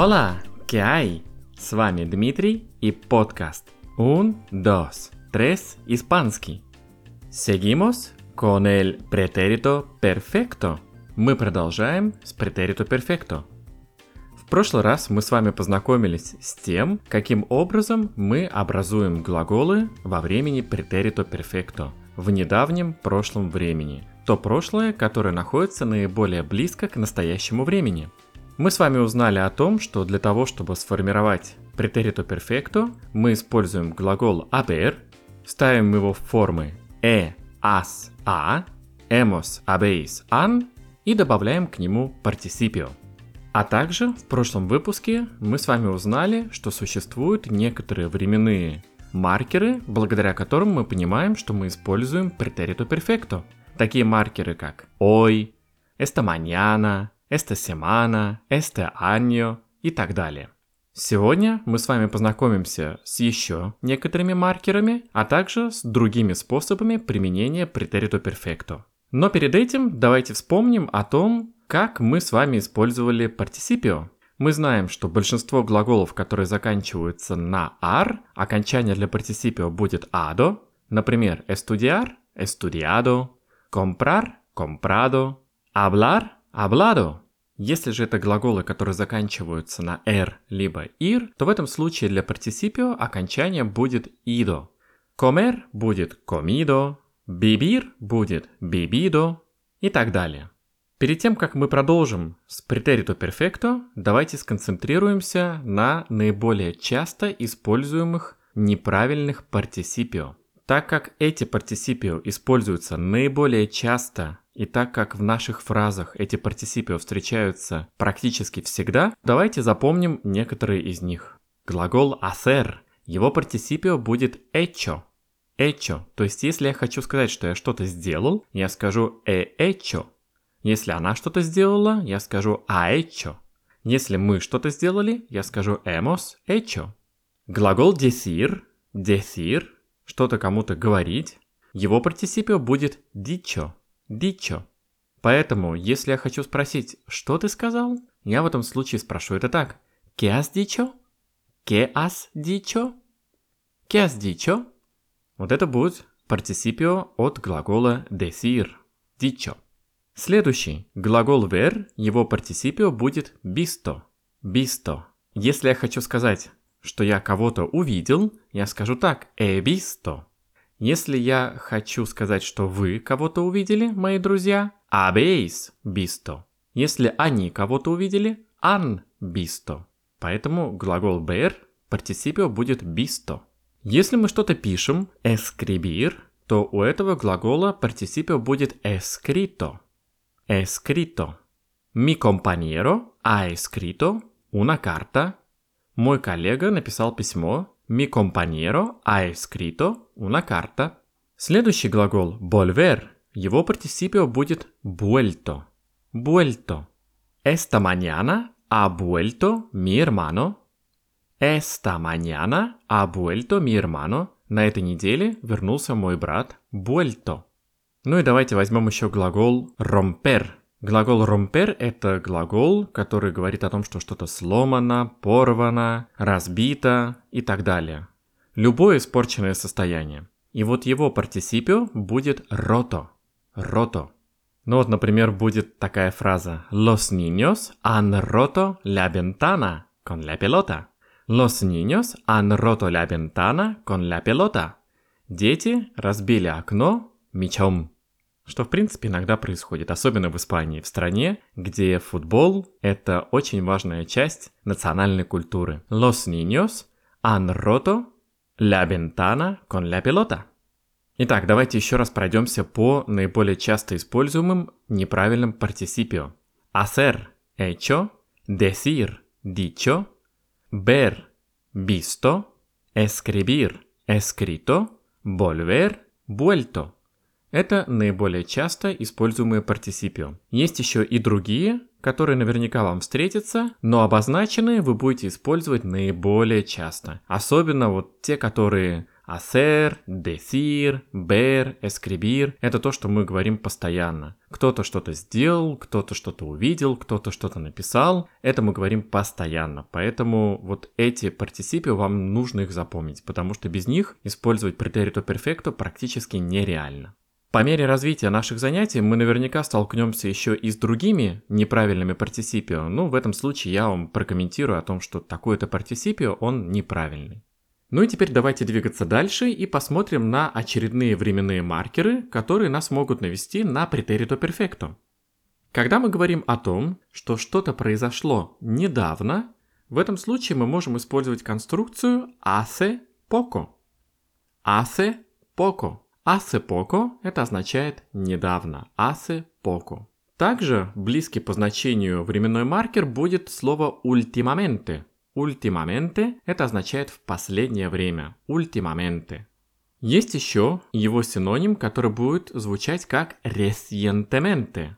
Hola, ¿qué hay? С вами Дмитрий и подкаст Un, dos, tres, испанский. Seguimos con el pretérito perfecto. Мы продолжаем с pretérito perfecto. Прошлый раз мы с вами познакомились с тем, каким образом мы образуем глаголы во времени pretérito perfecto в недавнем прошлом времени. То прошлое, которое находится наиболее близко к настоящему времени. Мы с вами узнали о том, что для того, чтобы сформировать претерито перфекто мы используем глагол haber, ставим его в формы e, as, a, hemos, habéis, han и добавляем к нему партисипио. А также в прошлом выпуске мы с вами узнали, что существуют некоторые временные маркеры, благодаря которым мы понимаем, что мы используем претерито перфекто. Такие маркеры как hoy, esta mañana, esta semana, este año и так далее. Сегодня мы с вами познакомимся с еще некоторыми маркерами, а также с другими способами применения претерито перфекто. Но перед этим давайте вспомним о том, как мы с вами использовали партисипио. Мы знаем, что большинство глаголов, которые заканчиваются на ar, окончание для партисипио будет ado, например, estudiar, estudiado, comprar, comprado, hablar, hablado. Если же это глаголы, которые заканчиваются на «р» либо «ир», то в этом случае для партисипио окончание будет «идо». Comer будет comido, vivir будет vivido и так далее. Перед тем, как мы продолжим с претерито перфекто, давайте сконцентрируемся на наиболее часто используемых неправильных партисипио. Так как эти партисипио используются наиболее часто и так как в наших фразах эти партисипио встречаются практически всегда, давайте запомним некоторые из них. Глагол hacer, его партисипио будет hecho. Hecho, то есть если я хочу сказать, что я что-то сделал, я скажу he hecho. Если она что-то сделала, я скажу ha hecho. Если мы что-то сделали, я скажу hemos hecho. Глагол decir, decir, что-то кому-то говорить, его партисипио будет dicho dicho. Поэтому, если я хочу спросить, что ты сказал, я в этом случае спрошу это так. ¿Qué has dicho? ¿Qué has dicho? ¿Qué has dicho? Вот это будет партисипио от глагола decir, dicho. Следующий, глагол ver, его партисипио будет visto, visto. Если я хочу сказать, что я кого-то увидел, я скажу так, he visto. Если я хочу сказать, что вы кого-то увидели, мои друзья, habéis visto. Если они кого-то увидели, han visto. Поэтому глагол ver, партисипио будет visto. Если мы что-то пишем, escribir, то у этого глагола партисипио будет escrito. Escrito. Mi compañero ha escrito una carta. Мой коллега написал письмо Mi compañero ha escrito una carta. Следующий глагол volver, его партисипио будет vuelto. Vuelto. Esta mañana ha vuelto mi hermano. Esta mañana ha vuelto mi hermano. На этой неделе вернулся мой брат. Vuelto. Ну и давайте возьмем еще глагол romper. Глагол romper – это глагол, который говорит о том, что что-то сломано, порвано, разбито и так далее. Любое испорченное состояние. И вот его партисипио будет roto. Roto. Ну вот, например, будет такая фраза Los niños han roto la ventana con la pelota. Los niños han roto la ventana con la pelota. Дети разбили окно мечом. Что, в принципе, иногда происходит, особенно в Испании, в стране, где футбол – это очень важная часть национальной культуры. Los niños han roto la ventana con la pelota. Итак, давайте еще раз пройдемся по наиболее часто используемым неправильным партисипио. Hacer – hecho, decir – dicho, ver – visto, escribir – escrito, volver – vuelto – это наиболее часто используемые партисипио. Есть еще и другие, которые наверняка вам встретятся, но обозначенные вы будете использовать наиболее часто. Особенно вот те, которые Hacer, decir, ver, escribir – это то, что мы говорим постоянно. Кто-то что-то сделал, кто-то что-то увидел, кто-то что-то написал. Это мы говорим постоянно. Поэтому вот эти партисипи вам нужно их запомнить, потому что без них использовать претерито перфекто практически нереально. По мере развития наших занятий мы наверняка столкнемся еще и с другими неправильными партисипио. Ну, в этом случае я вам прокомментирую о том, что такой-то партисипио, он неправильный. Ну и теперь давайте двигаться дальше и посмотрим на очередные временные маркеры, которые нас могут навести на претерито перфекто. Когда мы говорим о том, что что-то произошло недавно, в этом случае мы можем использовать конструкцию hace poco. Hace poco. Hace poco – это означает недавно. Hace poco. Также близкий по значению временной маркер будет слово ultimamente – Ультимаменте – это означает в последнее время. Ультимаменте. Есть еще его синоним, который будет звучать как recientemente.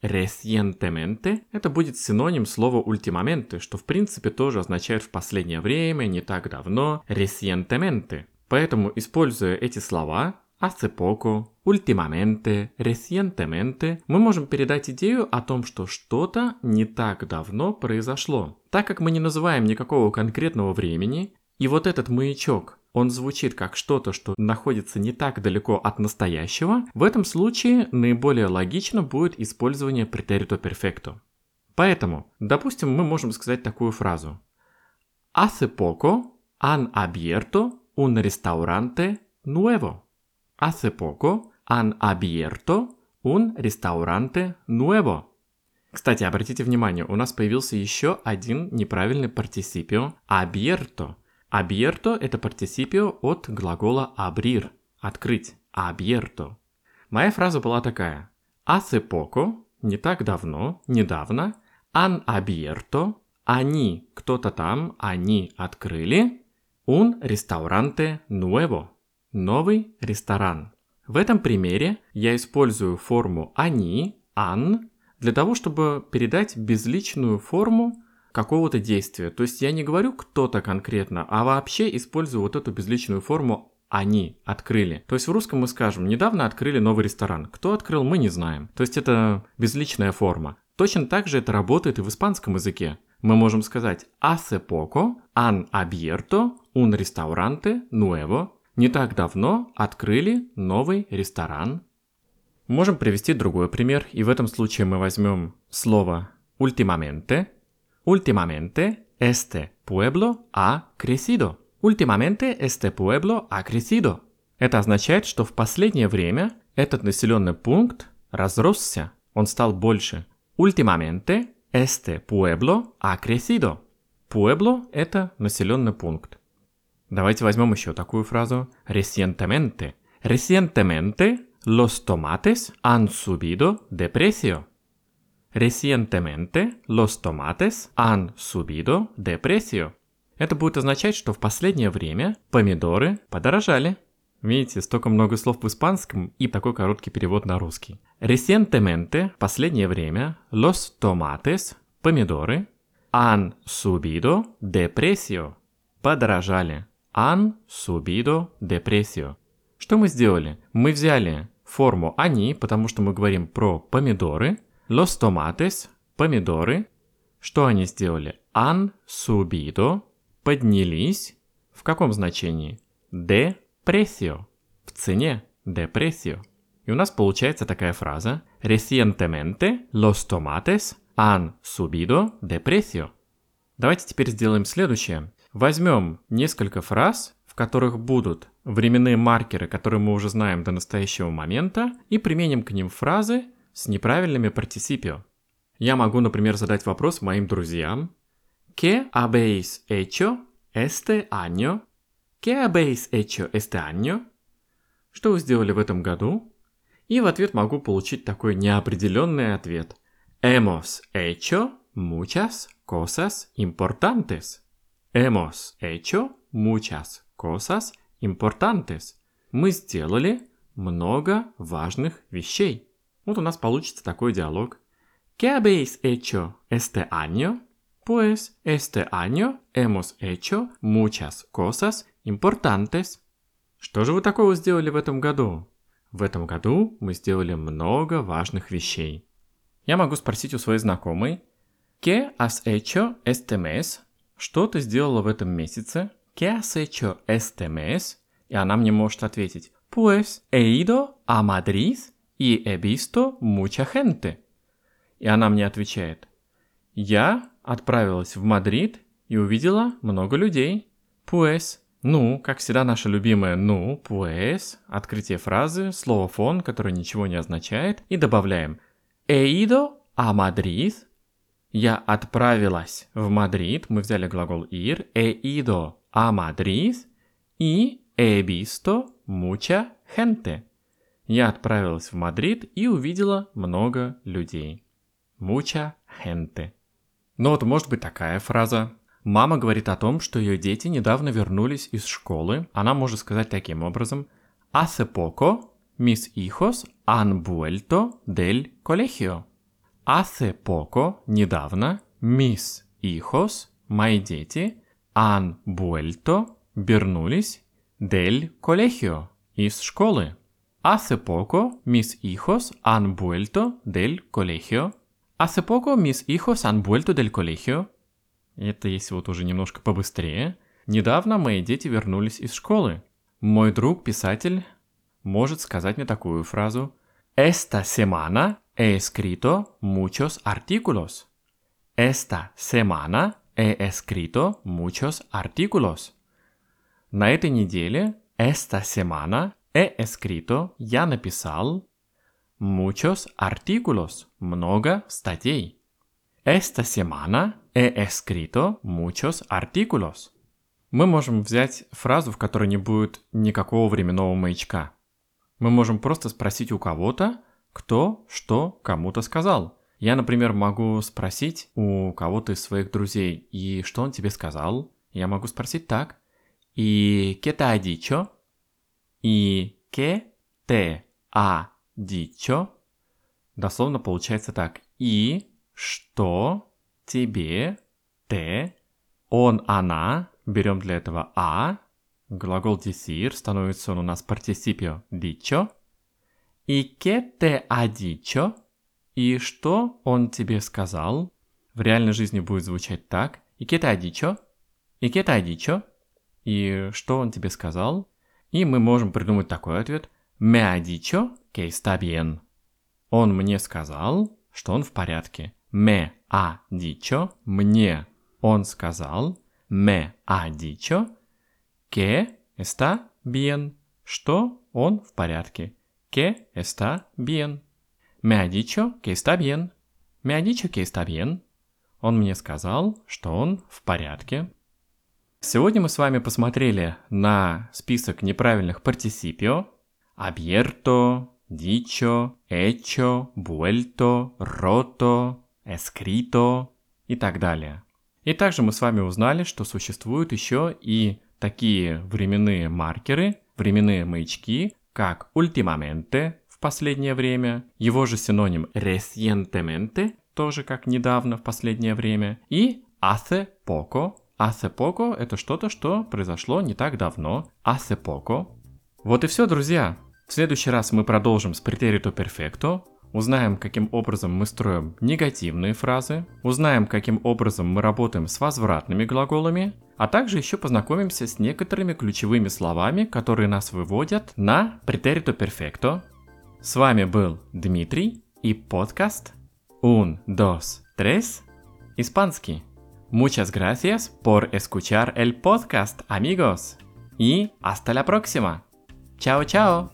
Recientemente – это будет синоним слова ультимаменте, что в принципе тоже означает в последнее время, не так давно, recientemente. Поэтому, используя эти слова, hace poco, últimamente, recientemente, мы можем передать идею о том, что что-то не так давно произошло. Так как мы не называем никакого конкретного времени, и вот этот маячок, он звучит как что-то, что находится не так далеко от настоящего, в этом случае наиболее логично будет использование претерито перфекто. Поэтому, допустим, мы можем сказать такую фразу. Hace poco han abierto un restaurante nuevo. Hace poco han abierto un restaurante nuevo. Кстати, обратите внимание, у нас появился еще один неправильный партисипио abierto. Abierto – это партисипио от глагола abrir – открыть. Abierto. Моя фраза была такая. Hace poco – не так давно, недавно. Han abierto – они, кто-то там, они открыли. Un restaurante nuevo – Новый ресторан. В этом примере я использую форму «они», «ан», для того, чтобы передать безличную форму какого-то действия. То есть я не говорю кто-то конкретно, а вообще использую вот эту безличную форму они открыли. То есть в русском мы скажем, недавно открыли новый ресторан. Кто открыл, мы не знаем. То есть это безличная форма. Точно так же это работает и в испанском языке. Мы можем сказать hace poco han abierto un restaurante nuevo не так давно открыли новый ресторан. Можем привести другой пример, и в этом случае мы возьмем слово últimamente. Últimamente este pueblo ha crecido. Últimamente este pueblo ha crecido. Это означает, что в последнее время этот населенный пункт разросся, он стал больше. Últimamente este pueblo ha crecido. Pueblo – это населенный пункт. Давайте возьмем еще такую фразу. Recientemente. Recientemente los tomates han subido de precio. Recientemente los tomates han subido de precio. Это будет означать, что в последнее время помидоры подорожали. Видите, столько много слов в испанском и такой короткий перевод на русский. Recientemente, в последнее время, los tomates, помидоры, han subido de precio, подорожали han subido de precio. Что мы сделали? Мы взяли форму они, потому что мы говорим про помидоры. Los tomates – помидоры. Что они сделали? Han subido – поднялись. В каком значении? De precio – в цене. De precio. И у нас получается такая фраза. Recientemente los tomates han subido de precio. Давайте теперь сделаем следующее. Возьмем несколько фраз, в которых будут временные маркеры, которые мы уже знаем до настоящего момента, и применим к ним фразы с неправильными партисипио. Я могу, например, задать вопрос моим друзьям. ¿Qué habéis hecho este año? ¿Qué habéis hecho este año? Что вы сделали в этом году? И в ответ могу получить такой неопределенный ответ. Hemos hecho muchas cosas importantes. Hemos hecho muchas cosas importantes. Мы сделали много важных вещей. Вот у нас получится такой диалог. ¿Qué habéis hecho este año? Pues este año hemos hecho muchas cosas importantes. Что же вы такого сделали в этом году? В этом году мы сделали много важных вещей. Я могу спросить у своей знакомой, ¿Qué has hecho este mes? Что ты сделала в этом месяце? ¿Qué has hecho este mes? И она мне может ответить, Pues he ido a Madrid y he visto mucha gente. И она мне отвечает, я отправилась в Мадрид и увидела много людей. Pues ну, как всегда, наша любимая «ну», pues, открытие фразы, слово «фон», которое ничего не означает, и добавляем «He ido a Madrid». Я отправилась в Мадрид, мы взяли глагол ir, he ido a Madrid и he visto mucha gente. Я отправилась в Мадрид и увидела много людей. Mucha gente. Ну вот может быть такая фраза. Мама говорит о том, что ее дети недавно вернулись из школы. Она может сказать таким образом. Hace poco mis hijos han vuelto del colegio. Hace poco, недавно, mis hijos, мои дети, han vuelto, вернулись, del colegio, из школы. Hace poco mis hijos han vuelto del colegio. Hace poco mis hijos han vuelto del colegio. Это если вот уже немножко побыстрее. Недавно мои дети вернулись из школы. Мой друг, писатель, может сказать мне такую фразу. Esta semana he escrito muchos artículos. Esta semana he escrito muchos artículos. На этой неделе, esta semana, he escrito, я написал muchos artículos, много статей. Esta semana he escrito muchos artículos. Мы можем взять фразу, в которой не будет никакого временного маячка. Мы можем просто спросить у кого-то, кто что кому-то сказал. Я, например, могу спросить у кого-то из своих друзей, и что он тебе сказал? Я могу спросить так. И ¿qué te ha dicho? И ¿qué te ha dicho? Дословно получается так. И что тебе, те, он, она, берем для этого а, глагол decir, становится он у нас participiо dicho, и te ha dicho, и что он тебе сказал, в реальной жизни будет звучать так, и te ha dicho, и te ha dicho, и что он тебе сказал, и мы можем придумать такой ответ, me ha está bien. Он мне сказал, что он в порядке. Me ha мне. Он сказал, me ha dicho, que está что он в порядке. Que está bien. Me ha dicho que está bien. Me ha dicho que está bien. Он мне сказал, что он в порядке. Сегодня мы с вами посмотрели на список неправильных партисипио. Abierto, dicho, hecho, vuelto, roto, escrito и так далее. И также мы с вами узнали, что существуют еще и такие временные маркеры, временные маячки, как últimamente в последнее время, его же синоним recientemente, тоже как недавно в последнее время, и hace poco. Hace poco это что-то, что произошло не так давно. Hace poco. Вот и все, друзья. В следующий раз мы продолжим с претерито перфекто, узнаем, каким образом мы строим негативные фразы, узнаем, каким образом мы работаем с возвратными глаголами, а также еще познакомимся с некоторыми ключевыми словами, которые нас выводят на претерито перфекто. С вами был Дмитрий и подкаст Un, dos, tres, испанский. Muchas gracias por escuchar el podcast, amigos. Y hasta la próxima. Chao, chao.